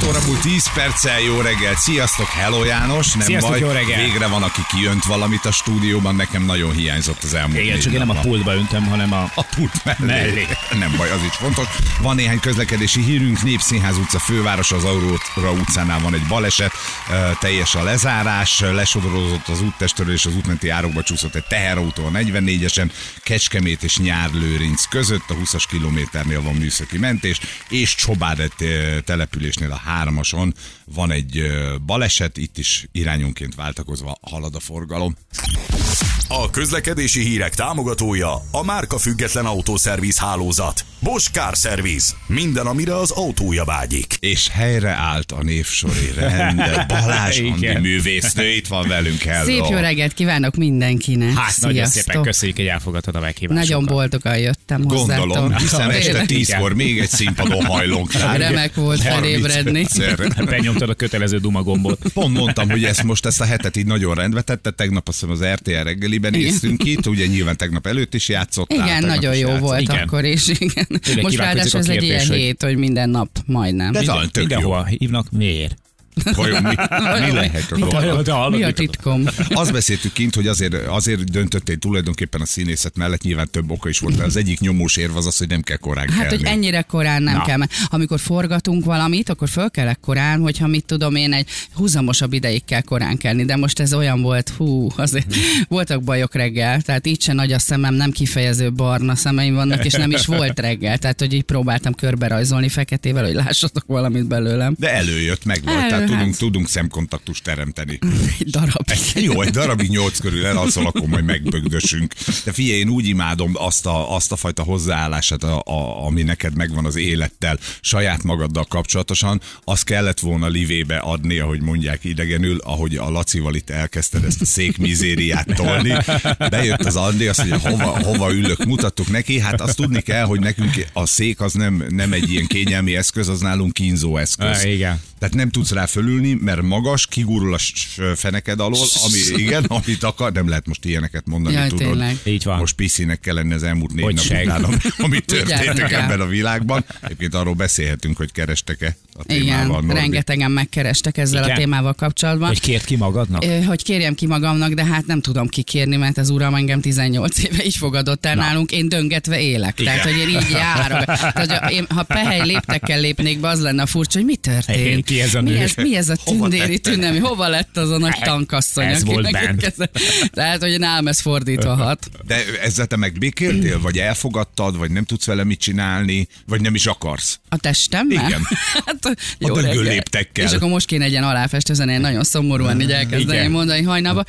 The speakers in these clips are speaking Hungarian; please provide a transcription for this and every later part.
7 óra múlt 10 perccel jó reggel. Sziasztok, hello János. Nem Sziasztok, baj, jó reggel. végre van, aki kijönt valamit a stúdióban. Nekem nagyon hiányzott az elmúlt Igen, csak én nem a pultba öntöm, hanem a... A pult mellé. Mellé. Nem baj, az is fontos. Van néhány közlekedési hírünk. Népszínház utca főváros, az Aurora utcánál van egy baleset, teljes a lezárás, lesodorozott az úttestről és az útmenti árokba csúszott egy teherautó a 44-esen, Kecskemét és Nyárlőrinc között, a 20-as kilométernél van műszaki mentés, és Csobádet településnél a hármason van egy baleset, itt is irányonként váltakozva halad a forgalom. A közlekedési hírek támogatója a márka független autószerviz hálózat. Bosch Car Service. Minden, amire az autója vágyik. És helyre állt a névsori rend. Balázs Andi művésznő itt van velünk. Hello. Szép jó reggelt kívánok mindenkinek. Hát, nagyon szépen Sziasztok. köszönjük, hogy elfogadtad a meghívásunkat. Nagyon boldogan jöttem hozzátok. Gondolom, hiszen este tízkor még egy színpadon hajlongtál. Remek volt 30 felébredni. Benyomtad a kötelező Duma gombot. Pont mondtam, hogy ezt most ezt a hetet így nagyon rendbe tette. Tegnap azt hiszem az RTL reggeliben néztünk itt, ugye nyilván tegnap előtt is játszottál. Igen, nagyon jó játszott. volt Igen. akkor is. Igen. Most ráadásul ez egy ilyen hogy- hét, hogy minden nap majdnem. De jó. Mindenhova hívnak, miért? Vajon mi, mi lehet a Mi hallod, Mi a titkom? Azt beszéltük kint, hogy azért, azért döntöttél tulajdonképpen a színészet mellett, nyilván több oka is volt, de az egyik nyomós érv az az, hogy nem kell korán Hát, kelni. hogy ennyire korán nem Na. kell. Mert amikor forgatunk valamit, akkor föl kellek korán, hogyha mit tudom én, egy húzamosabb ideig kell korán kelni. De most ez olyan volt, hú, azért voltak bajok reggel. Tehát így se nagy a szemem, nem kifejező barna szemeim vannak, és nem is volt reggel. Tehát, hogy így próbáltam körbe rajzolni feketével, hogy lássatok valamit belőlem. De előjött, meg volt, Elő, tehát tudunk, tudunk szemkontaktust teremteni. Egy darab. Jó, egy darabig nyolc körül elalszol, akkor majd megbögdösünk. De figyelj, én úgy imádom azt a, azt a fajta hozzáállását, a, a, ami neked megvan az élettel, saját magaddal kapcsolatosan, azt kellett volna livébe adni, ahogy mondják idegenül, ahogy a Lacival itt elkezdted ezt a székmizériát tolni. Bejött az Andi, azt mondja, hova, hova ülök, mutattuk neki, hát azt tudni kell, hogy nekünk a szék az nem, nem egy ilyen kényelmi eszköz, az nálunk kínzó eszköz. Ah, igen. Tehát nem tudsz rá fölülni, mert magas, kigurul a feneked alól, ami igen, amit akar, nem lehet most ilyeneket mondani, Jaj, tudod. tényleg. Így van. Most piszinek kell lenni az elmúlt négy Hogy nap után, ami- történtek ebben a világban. Egyébként arról beszélhetünk, hogy kerestek-e a témával. Igen, Norbi. rengetegen megkerestek ezzel Igen? a témával kapcsolatban. Hogy kért ki magadnak? Hogy kérjem ki magamnak, de hát nem tudom kikérni, mert az uram engem 18 éve így fogadott el nálunk, én döngetve élek. Igen. Tehát, hogy én így járok. Tehát, hogy én, ha pehely léptekkel lépnék be, az lenne a furcsa, hogy mi történt? Hey, ki ez a mi, nő? ez, mi ez a tündéri tündemi? Hova lett az a nagy tankasszony? Ez volt? Tehát, hogy nálam ez fordítva hat. De ezzel te megbékéltél, vagy elfogadtad, vagy nem tudsz vele mit csinálni, vagy nem is akarsz? A testemmel? Igen. hát, jó reggel. léptekkel. És akkor most kéne egy ilyen aláfestőzen, én nagyon szomorúan így elkezdeném mondani hajnalba.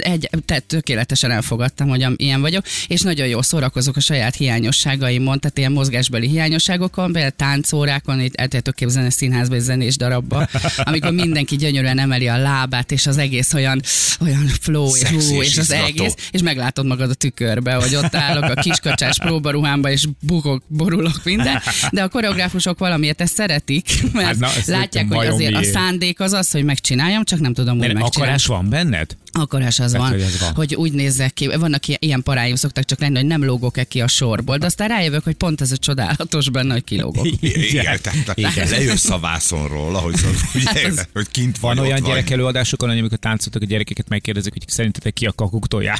Egy, tehát tökéletesen elfogadtam, hogy ilyen vagyok, és nagyon jó szórakozok a saját hiányosságaimon, tehát ilyen mozgásbeli hiányosságokon, például táncórákon, itt el tudjátok képzelni a színházba egy zenés darabba, amikor mindenki gyönyörűen emeli a lábát, és az egész olyan, olyan flow, és, Szexi hú, és és az egész, és meglátod magad a tükörbe, hogy ott állok a kiskacsás próbaruhámba, és bukok, borulok minden, de a koreográfusok valamiért ezt szeretik, mert Hát na, látják, hogy azért a miért? szándék az az, hogy megcsináljam, csak nem tudom De megcsinálni. akarás van benned? Akarás az Tehát, van, hogy van. hogy úgy nézzek ki, vannak ilyen, paráim szoktak csak lenni, hogy nem lógok-e ki a sorból, de aztán rájövök, hogy pont ez a csodálatos benne, hogy kilógok. Igen, tehát Igen. lejössz a vászonról, ahogy ugye, Hát az- hogy kint Van vagy, olyan vagy. gyerekelőadásokon, amikor táncoltak a gyerekeket, megkérdezik, hogy szerintetek ki a kakuk tojás?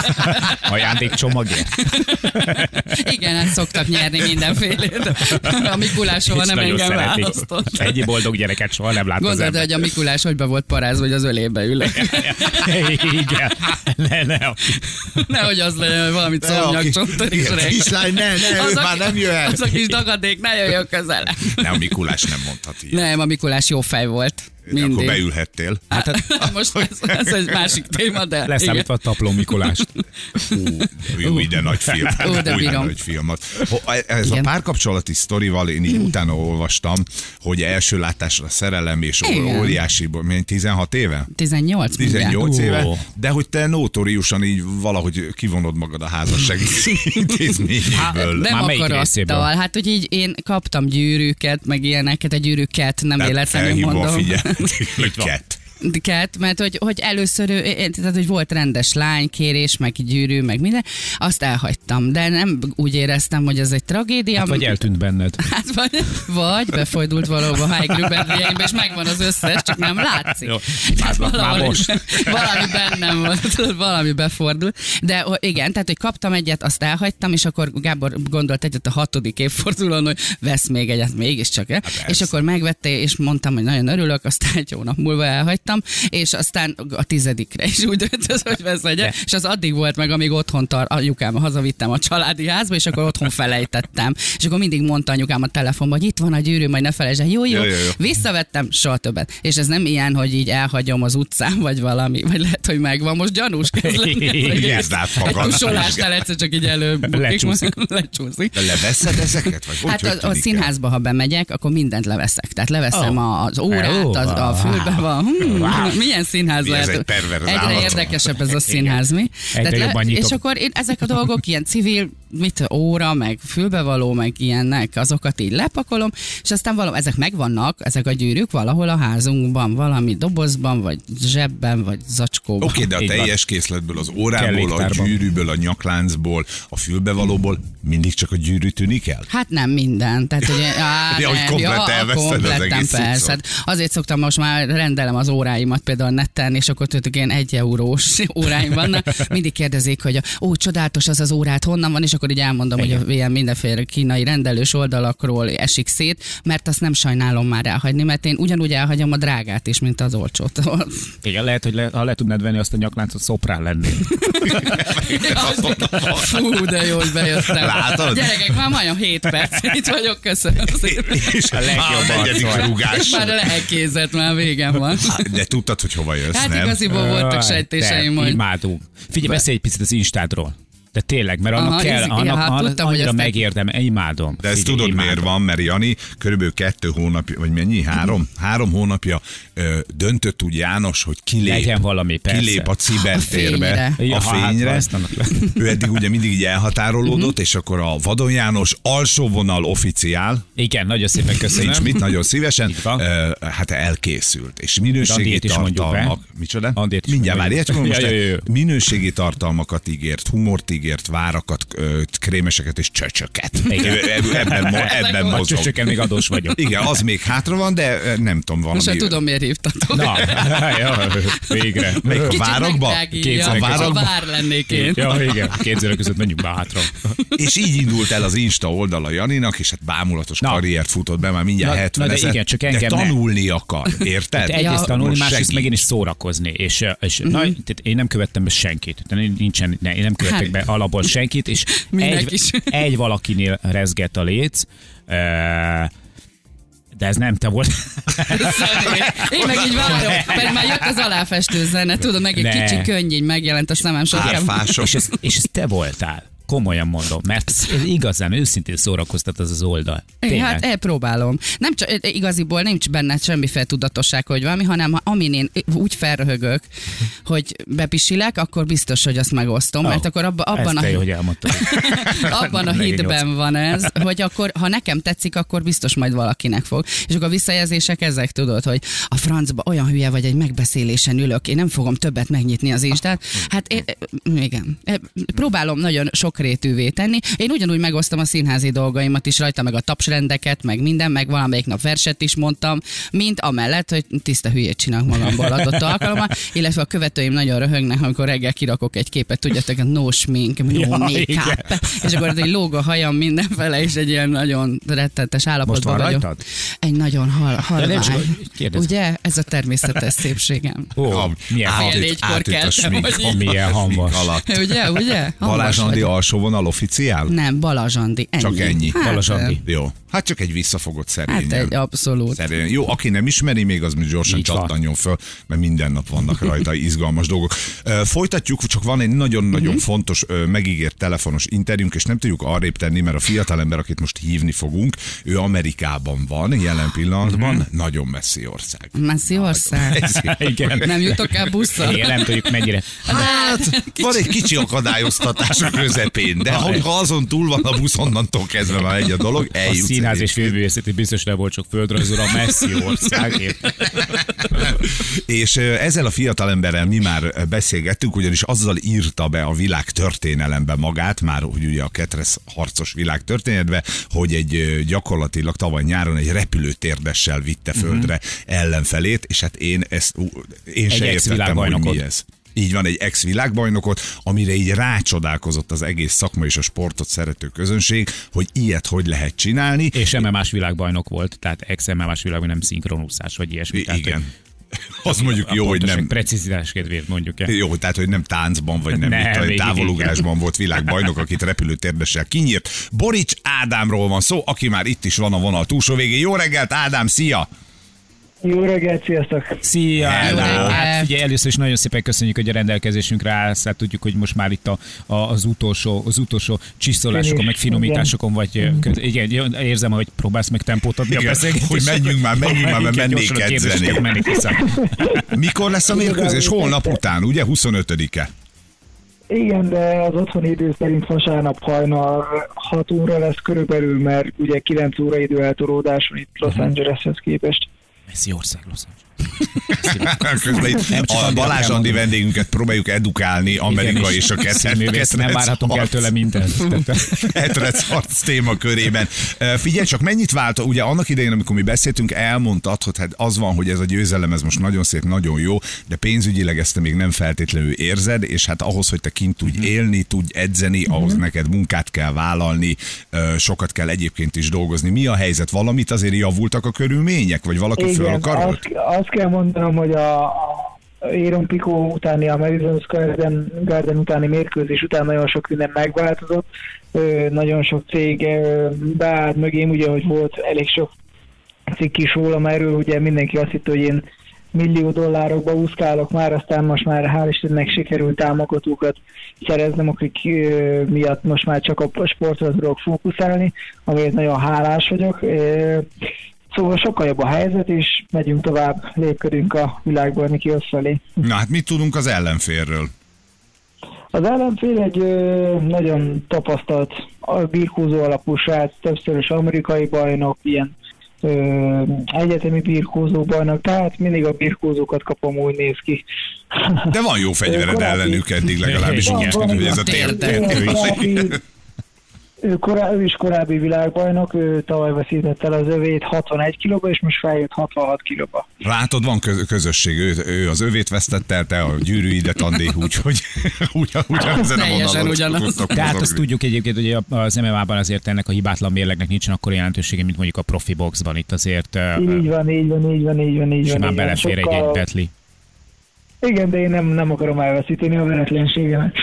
Ajándékcsomagért. Igen, hát szoktak nyerni mindenfélét. A Mikulás soha nem nagyon engem szeretik. választott. Ennyi boldog gyereket soha nem lát az Gondolod, hogy a Mikulás hogy be volt parázva, hogy az ölébe ülök. Igen. Ne, ne. Nehogy az legyen, hogy valamit Ne, szomnyak aki- csontor is rég. Kislány, ne, ne, ő a már nem jöhet. Az a kis dagadék, ne jöjjön közel. Ne, a Mikulás nem mondhat így. Nem, a Mikulás jó fej volt. Akkor Mindig. beülhettél. Hát, most ez, ez egy másik téma, de igen. Leszámítva a tapló Mikulást. Jó, ide nagy film. Ó, de Új, bírom. nagy filmet. Ho- Ez a Igen. párkapcsolati sztorival én így utána olvastam, hogy első látásra szerelem és Igen. óriási, milyen 16 éve? 18 mindjárt. 18 Ó. éve, de hogy te notóriusan így valahogy kivonod magad a házassági intézményéből. Nem melyik részéből? akarattal. Hát, hogy így én kaptam gyűrűket, meg ilyeneket, a gyűrűket nem Tehát véletlenül a mondom. figyelmet, hogy van. Ket, mert hogy, hogy először ő, tehát, hogy volt rendes lánykérés, meg gyűrű, meg minden, azt elhagytam, de nem úgy éreztem, hogy ez egy tragédia. Hát vagy eltűnt benned. Hát vagy, vagy befordult valahova High Grubberjeimbe, és megvan az összes, csak nem látszik. Jó, Tehát valami, most. valami bennem volt, valami befordult. De igen, tehát, hogy kaptam egyet, azt elhagytam, és akkor Gábor gondolt egyet a hatodik évfordulón, hogy vesz még egyet, mégiscsak. Hát és akkor megvette, és mondtam, hogy nagyon örülök, aztán egy hónap múlva elhagytam, és aztán a tizedikre is úgy döntött, hogy vesz De. és az addig volt meg, amíg otthon tar, anyukám hazavittem a családi házba, és akkor otthon felejtettem. És akkor mindig mondta anyukám a telefonban, hogy itt van a gyűrű, majd ne felejtsd el. Jó, jó, Jó, jó, jó. Visszavettem, soha többet. És ez nem ilyen, hogy így elhagyom az utcán, vagy valami, vagy lehet, hogy megvan. Most gyanús kezd lenni. Kezd Egy átfakadni. tusolásnál egyszer csak így előbb. Lecsúszik. Lecsúszik. De leveszed ezeket? Vagy Hát a, a el? színházba, ha bemegyek, akkor mindent leveszek. Tehát leveszem Oh. az órát, az, a fülbe van. Hmm, Wow. milyen színház Mi ez, lehet? egy perverz Egyre állat? érdekesebb ez a színház, mi? Egyre jobban nyitom. és akkor én, ezek a dolgok, ilyen civil, mit, óra, meg fülbevaló, meg ilyenek, azokat így lepakolom, és aztán valami, ezek megvannak, ezek a gyűrűk valahol a házunkban, valami dobozban, vagy zsebben, vagy zacskóban. Oké, de a teljes készletből, az órából, a gyűrűből, a nyakláncból, a fülbevalóból mindig csak a gyűrű tűnik el? Hát nem minden. Tehát, hogy, á, Ja, hogy ne, komplett ja, elveszted az egész persze. Hát azért szoktam most már rendelem az óráimat például neten, és akkor tudjuk, ilyen egy eurós óráim vannak. Mindig kérdezik, hogy ó, csodálatos az az órát, honnan van, és akkor így elmondom, hogy a, ilyen mindenféle kínai rendelős oldalakról esik szét, mert azt nem sajnálom már elhagyni, mert én ugyanúgy elhagyom a drágát is, mint az olcsót. Igen, lehet, hogy le, ha le tudnád venni azt a nyakláncot, szoprán lennél. Fú, de jó, hogy bejöttem. Látod? Gyerekek, már majdnem 7 perc. Itt vagyok, köszönöm szépen. És a legjobb negyedik arc vagy. rugás. Már lelkézett, már végem van. De tudtad, hogy hova jössz, Hát nem? igaziból voltak sejtéseim, hogy Imádunk. Figyelj, beszélj egy picit az Instádról. De tényleg, mert annak Aha, kell, ez- annak, ja, hát annak tudtam, hogy annyira megérdem, imádom. De ezt Figyelj, tudod imádom. miért van, mert Jani körülbelül kettő hónapja, vagy mennyi? Három? Három hónapja ö, döntött úgy János, hogy kilép. Legyen valami, persze. Kilép a cibertérbe, A Ja, a hát, fényre. ő eddig ugye mindig így elhatárolódott, Mhm. és akkor a Vadon János alsó vonal officiál, Igen, nagyon szépen köszönöm. nincs mit, nagyon van. ö, hát elkészült. És minőségi Andiét is tartalmak. Micsoda? Andiét is Mindjárt egy most minőségi tartalmakat ígért, humort ígért, várakat, ö, krémeseket és csöcsöket. Igen. Ebben, ebben A mozog. csöcsöken még adós vagyok. Igen, az még hátra van, de nem tudom, valami... most már tudom, miért hívtatok. Na, ja, végre. Melyik a várakba? a A várakba? vár lennék én. Ja, igen, két között menjünk be hátra. És így indult el az Insta oldala Janinak, és hát bámulatos Na. karriert futott be, már mindjárt Na, 70 na de igen, csak de engem ne. tanulni akar, érted? Hát egyrészt tanulni, másrészt segíts. meg én is szórakozni. És, és uh-huh. na, tehát én nem követtem be senkit. Tehát nincsen, ne, én nem követek Hát. be alapból senkit, és egy, is. egy valakinél rezgett a léc, uh, de ez nem te volt. Én meg így várom, pedig már jött az aláfestő zene, tudod, meg egy Ne. kicsi könny így megjelent a szemem során. És, és ez te voltál. Komolyan mondom, mert ez igazán őszintén szórakoztat az az oldal. Én Tényleg. hát elpróbálom. Nem csak, igaziból nincs benne semmiféle tudatosság, hogy valami, hanem amin én úgy felröhögök, hogy bepisilek, akkor biztos, hogy azt megosztom, mert akkor abba, abban, Ez te a, hogy abban a hitben van ez, hogy akkor, ha nekem tetszik, akkor biztos majd valakinek fog. És akkor a visszajelzések ezek, tudod, hogy a francba olyan hülye vagy, egy megbeszélésen ülök, én nem fogom többet megnyitni az Instát. Hát én, igen, próbálom nagyon sokrétűvé tenni. Én ugyanúgy megosztom a színházi dolgaimat is rajta, meg a tapsrendeket, meg minden, meg valamelyik nap verset is mondtam, mint amellett, hogy tiszta hülyét csinálok magamból adott alkalommal, illetve a követőim nagyon röhögnek, amikor reggel kirakok egy képet, tudjátok, a no smink, no Ja, make igen. és akkor egy lóg a hajam mindenfele, és egy ilyen nagyon rettenetes állapotban van vagyok. rajtad? Egy nagyon hal, Ja, nem csak, halvány. Ugye? Ez a természetes szépségem. Ó, Ha- milyen. Fél négykor átüt a keltem, smink, hogy Milyen alatt. Ugye, ugye? Balázs Andi. Alsó vonal officiál? Nem, Balázs Andi. Ennyi. Csak ennyi. Hát, Balázs Andi. Jó. Hát csak egy visszafogott szerényen. Hát egy abszolút. Szerényen. Jó, aki nem ismeri, még az gyorsan Így csattanjon föl, mert minden nap vannak rajta izgalmas dolgok. Folytatjuk, csak van egy nagyon-nagyon Mhm. fontos megígért telefonos interjúnk, és nem tudjuk arrébb tenni, mert a fiatalember, akit most hívni fogunk, ő Amerikában van jelen pillanatban, Mhm. nagyon messzi ország. Messzi ország. Igen. Nem jutok el busszal. Igen, nem tudjuk mennyire. Hát, van egy kicsi akadályoztatás a közepén, de hogyha azon túl van a busz, onnantól kezdve már egy a dolog, eljutsz Színház és filmművészeti biztos nem volt sok földrajzol a messzi országért. És ezzel a fiatalemberrel mi már beszélgettünk, ugyanis azzal írta be a világ történelembe magát, már hogy ugye a Ketresz harcos világ történetbe, hogy egy gyakorlatilag tavaly nyáron egy repülőtérdessel vitte földre ellenfelét, és hát én ezt én se értettem, hogy mi ez. Így van, egy ex-világbajnokot, amire így rácsodálkozott az egész szakma és a sportot szerető közönség, hogy ilyet hogy lehet csinálni. És MMA-s világbajnok volt, tehát ex-MMA-s világbajnok, nem szinkronúszás, vagy ilyesmi. I- Tehát, igen. Az mondjuk a jó, hogy nem, Precizitás kedvéért mondjuk el. Jó, tehát, hogy nem táncban, vagy nem, Nem, itt, távolugrásban volt világbajnok, akit repülőtérdessel kinyírt. Borics Ádámról van szó, aki már itt is van a vonal túlsó végén. Jó reggelt, Ádám, szia! Jó reggelt, sziasztok! Szia! Hello. Hát figyelj, először is nagyon szépen köszönjük, hogy a rendelkezésünkre állsz, hát tudjuk, hogy most már itt a, a, az utolsó, az utolsó csiszolásokon, meg finomításokon vagy. Igen, jó, érzem, hogy próbálsz meg tempót adni a Igen, beszélgetésre. hogy menjünk már, menjünk már, mert Igen, mennék a edzeni. mennék. Mikor lesz a mérkőzés? Holnap után, ugye? 25-e. Igen, de az otthoni idő szerint vasárnap hajnal 6 óra lesz körülbelül, mert ugye 9 óra idő eltolódás van itt Los Angeleshez képest. Messzi ország, Los. Közben itt Nem csak a Balázs Andi vendégünket próbáljuk edukálni Amerika és a Színművész, nem várhatunk el tőle mindent. Etrec harc téma körében. Figyelj csak, mennyit vált, ugye annak idején, amikor mi beszéltünk, elmondtad, hogy hát az van, hogy ez a győzelem, ez most nagyon szép, nagyon jó, de pénzügyileg ezt te még nem feltétlenül érzed, és hát ahhoz, hogy te kint tudj Mhm. élni, tudj edzeni, ahhoz neked munkát kell vállalni, sokat kell egyébként is dolgozni. Mi a helyzet? Valamit azért javultak a körülmények, vagy valaki föl Igen, akarolt? azt, azt kell mondanom, hogy a, Aaron Pico utáni, a Madison Garden, Garden utáni mérkőzés után nagyon sok minden megváltozott. Ö, nagyon sok cég ö, beállt mögém, ugye, hogy volt elég sok cikk is rólam erről, ugye mindenki azt hitt, hogy én millió dollárokba úszkálok már, aztán most már hál' Istennek sikerült támogatókat szereznem, akik ö, miatt most már csak a sportra tudok fókuszálni, amiért nagyon hálás vagyok. Ö, Szóval sokkal jobb a helyzet, és megyünk tovább, lépkedünk a világbajnoki felé. Na hát mit tudunk az ellenférről? Az ellenfél egy ö, nagyon tapasztalt a birkózó alapú srác, többszörös amerikai bajnok, ilyen ö, egyetemi birkózó bajnok, tehát mindig a birkózókat kapom, úgy néz ki. De van jó fegyvered ellenük eddig legalábbis, úgy hogy ez a Térdek. tér. Ő, korá, ő is korábbi világbajnok, ő tavaly veszített el az övét 61 kilóba, és most feljött 66 kilóba. Látod, van köz- közösség, ő, ő az övét vesztette el, te a gyűrűidet, Andi, úgyhogy ugyan, ugyanezen a vonalon ugyanaz. Tehát azt tudjuk egyébként, hogy az MMA-ban azért ennek a hibátlan mérlegnek nincsen akkor jelentősége, mint mondjuk a profi boxban. Itt azért Így van, így van, így van, így van, így van. simán van. belefér egy, Sokkal- egy betli. Igen, de én nem, nem akarom elveszíteni a veretlenségemet.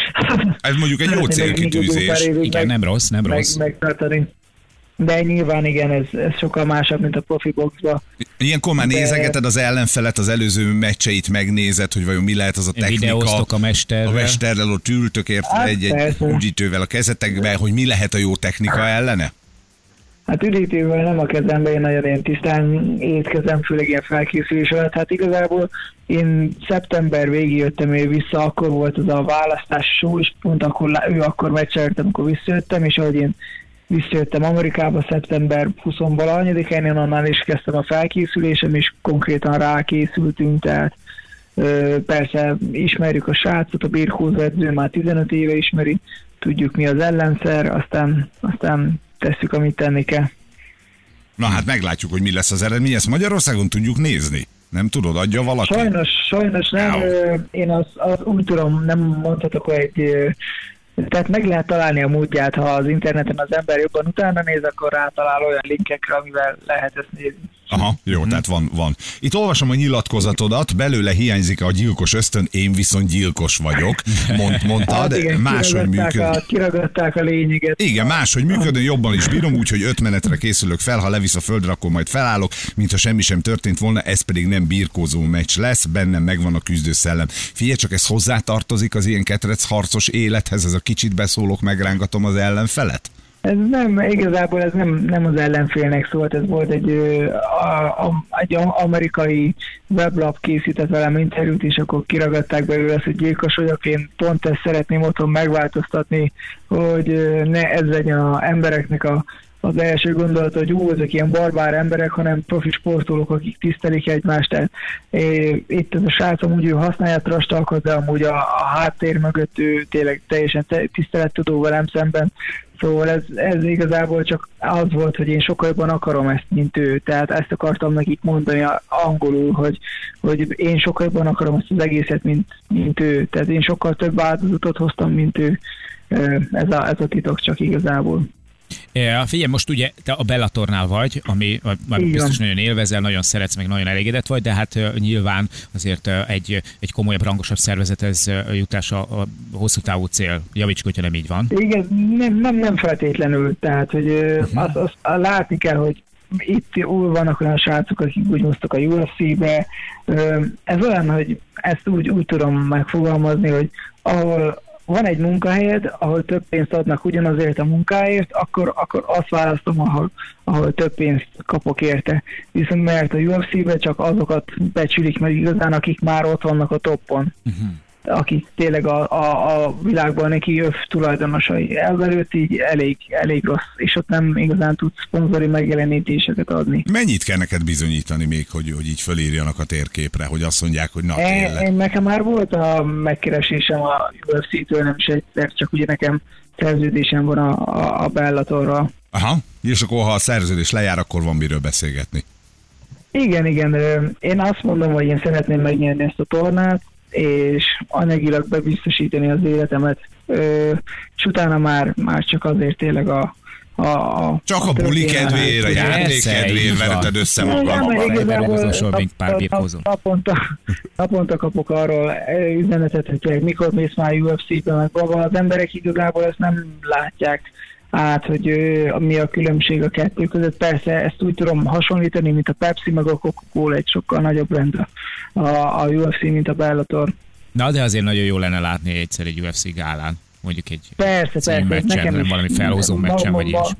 Ez mondjuk egy jó egy célkitűzés. Igen, meg- nem rossz, nem meg, rossz. megtartani. De nyilván igen, ez, ez sokkal másabb, mint a profi boxba. Ilyenkor már De- nézegeted az ellenfelet, az előző meccseit megnézed, hogy vajon mi lehet az a technika. Videóztok a mesterrel. A mesterrel ott ültök érted Hát egy-egy persze. ügyítővel a kezetekbe, hogy mi lehet a jó technika ellene? Hát üdítővel nem a kezembe, én nagyon ilyen tisztán étkezem, főleg ilyen felkészülés alatt. Hát igazából én szeptember végig jöttem ő vissza, akkor volt az a választás show, és pont akkor ő akkor meccseltem, amikor visszajöttem, és ahogy én visszajöttem Amerikába szeptember 20-valahanyadikán, én onnan is kezdtem a felkészülésem, és konkrétan rákészültünk, tehát ö, persze ismerjük a srácot, a birkózó edző már 15 éve ismeri, tudjuk mi az ellenszer, aztán, aztán tesszük, amit tenni kell. Na hát meglátjuk, hogy mi lesz az eredmény. Ezt Magyarországon tudjuk nézni. Nem tudod, adja valaki? Sajnos, sajnos nem. Ö, Én az, az úgy tudom, nem mondhatok, ö, tehát meg lehet találni a módját, ha az interneten az ember jobban utána néz, akkor rátalál olyan linkekre, amivel lehet ezt nézni. Aha, jó, Mhm. tehát van, van. Itt olvasom a nyilatkozatodat, belőle hiányzik a gyilkos ösztön, én viszont gyilkos vagyok, mond, mondtad, Hát igen, máshogy működik. a, kiragadták a lényeget. Igen, máshogy működön, jobban is bírom, úgyhogy öt menetre készülök fel, ha levisz a földre, akkor majd felállok, mintha semmi sem történt volna, ez pedig nem birkózó meccs lesz, bennem megvan a küzdő szellem. Figyelj csak, ez hozzátartozik az ilyen ketrec harcos élethez, ez a kicsit beszólok, megrángatom az ellenfelet? Ez nem, igazából ez nem, nem az ellenfélnek szólt, ez volt egy, a, a, egy a- amerikai weblap készített velem interjút, és akkor kiragadták belőle azt, hogy gyilkos vagyok. Én pont ezt szeretném otthon megváltoztatni, hogy ne ez legyen az embereknek a, az első gondolat, hogy ú, ezek ilyen barbár emberek, hanem profi sportolók, akik tisztelik egymást. Tehát, é, itt ez a srác amúgy ő használja a trastalkat, de amúgy a, a háttér mögött ő tényleg teljesen te, tisztelettudó velem szemben. Szóval ez, ez igazából csak az volt, hogy én sokkal jobban akarom ezt, mint ő. Tehát ezt akartam nekik mondani angolul, hogy, hogy én sokkal jobban akarom ezt az egészet, mint, mint ő. Tehát én sokkal több áldozatot hoztam, mint ő. Ez a, ez a titok csak igazából. Ja, figyelj, most ugye te a Bellatornál vagy, ami már biztos nagyon élvezel, nagyon szeretsz, meg nagyon elégedett vagy, de hát nyilván azért egy, egy komolyabb, rangosabb szervezethez uh, jutás a, a hosszú távú cél. Javíts, hogyha nem így van. Igen, nem, nem, nem feltétlenül. Tehát, hogy uh-huh. azt, azt látni kell, hogy itt vannak olyan srácok, akik úgy moztak a UFC-be. Ez olyan, hogy ezt úgy, úgy tudom megfogalmazni, hogy ahol van egy munkahelyed, ahol több pénzt adnak ugyanazért a munkáért, akkor, akkor azt választom, ahol, ahol több pénzt kapok érte. Viszont mert a UFC-be csak azokat becsülik meg igazán, akik már ott vannak a toppon. Uh-huh akik tényleg a, a, a világban neki öv tulajdonosai elvelőtt, így elég, elég rossz, és ott nem igazán tud szponzori megjelenítéseket adni. Mennyit kell neked bizonyítani még, hogy, hogy így fölírjanak a térképre, hogy azt mondják, hogy na tényleg? Én, nekem már volt a megkeresésem a UFC-től, nem is egyszer, csak ugye nekem szerződésem van a, a, a Bellatorra. Aha, és akkor ha a szerződés lejár, akkor van miről beszélgetni. Igen, igen. Én azt mondom, hogy én szeretném megnyerni ezt a tornát, és anyagilag bebiztosítani az életemet, ö, és utána már, már csak azért tényleg a, a, a Csak a, buli kedvéért, a játék kedvéért vereted össze magad. Naponta, naponta kapok arról üzenetet, hogy mikor mész már UFC-be, meg maga az emberek igazából ezt nem látják át, hogy mi a különbség a kettő között. Persze ezt úgy tudom hasonlítani, mint a Pepsi, meg a Coca-Cola egy sokkal nagyobb rend a, a UFC, mint a Bellator. Na, de azért nagyon jó lenne látni egyszer egy UFC gálán, mondjuk egy persze, persze, meccsen, nekem valami felhozó meccsen, vagy is.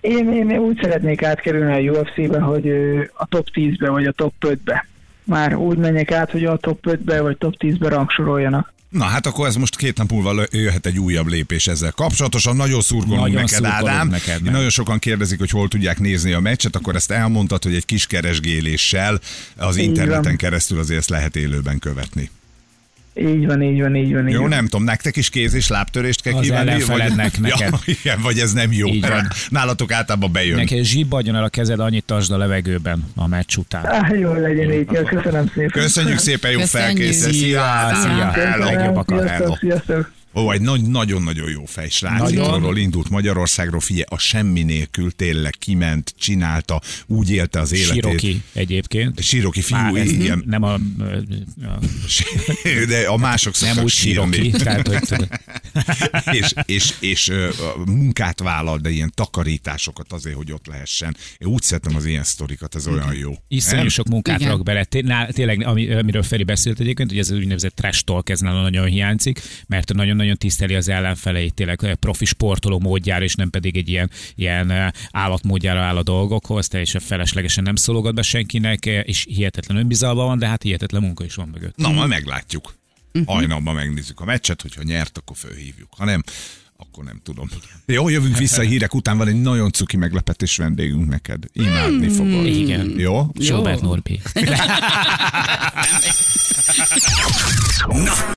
Én, én úgy szeretnék átkerülni a UFC-be, hogy a top 10-be vagy a top 5-be. Már úgy menjek át, hogy a top 5-be vagy top 10-be rangsoroljanak. Na hát akkor ez most két nap múlva jöhet egy újabb lépés ezzel kapcsolatosan. Nagyon szurkolunk nagyon neked, szurkolunk Ádám. Neked, nagyon sokan kérdezik, hogy hol tudják nézni a meccset, akkor ezt elmondtad, hogy egy kis keresgéléssel az interneten keresztül azért ezt lehet élőben követni. Így van, így van, így van. Így jó, van. nem tudom, nektek is kéz és lábtörést kell az kívánni? Vagy, neked. Ja, igen, vagy ez nem jó. Így van. Nálatok általában bejön. Neked zsibbadjon el a kezed, annyit tartsd a levegőben a meccs után. Ah, jó legyen így, köszönöm szépen. Köszönjük szépen, jó felkészülés. Szia, szia. Sziasztok, sziasztok. Ó, egy nagy, nagyon-nagyon jó fej srác. Nagyon. indult Magyarországról, figyelj, a semmi nélkül tényleg kiment, csinálta, úgy élte az életét. Siroki egyébként. Siroki fiú, Már igen. Nem a, a, De a mások Nem úgy Siroki, tehát, hogy és, és, és munkát vállal, de ilyen takarításokat azért, hogy ott lehessen. Én úgy szeretem az ilyen sztorikat, ez olyan jó. Iszonyú sok munkát rak bele. Tényleg, amiről Feri beszélt egyébként, hogy ez az úgynevezett trash talk, ez nagyon hiányzik, mert nagyon nagyon tiszteli az ellenfeleit, tényleg eh, profi sportoló módjára, és nem pedig egy ilyen, ilyen eh, állatmódjára áll a dolgokhoz, teljesen feleslegesen nem szólogat be senkinek, eh, és hihetetlen önbizalma van, de hát hihetetlen munka is van mögött. Na, majd meglátjuk. Uh-huh. Hajnalban megnézzük a meccset, hogyha nyert, akkor fölhívjuk. Ha nem, akkor nem tudom. Jó, jövünk vissza a hírek után, van egy nagyon cuki meglepetés vendégünk neked. Imádni hmm. fogod. Igen. Jó? Sobert Norbi. Na,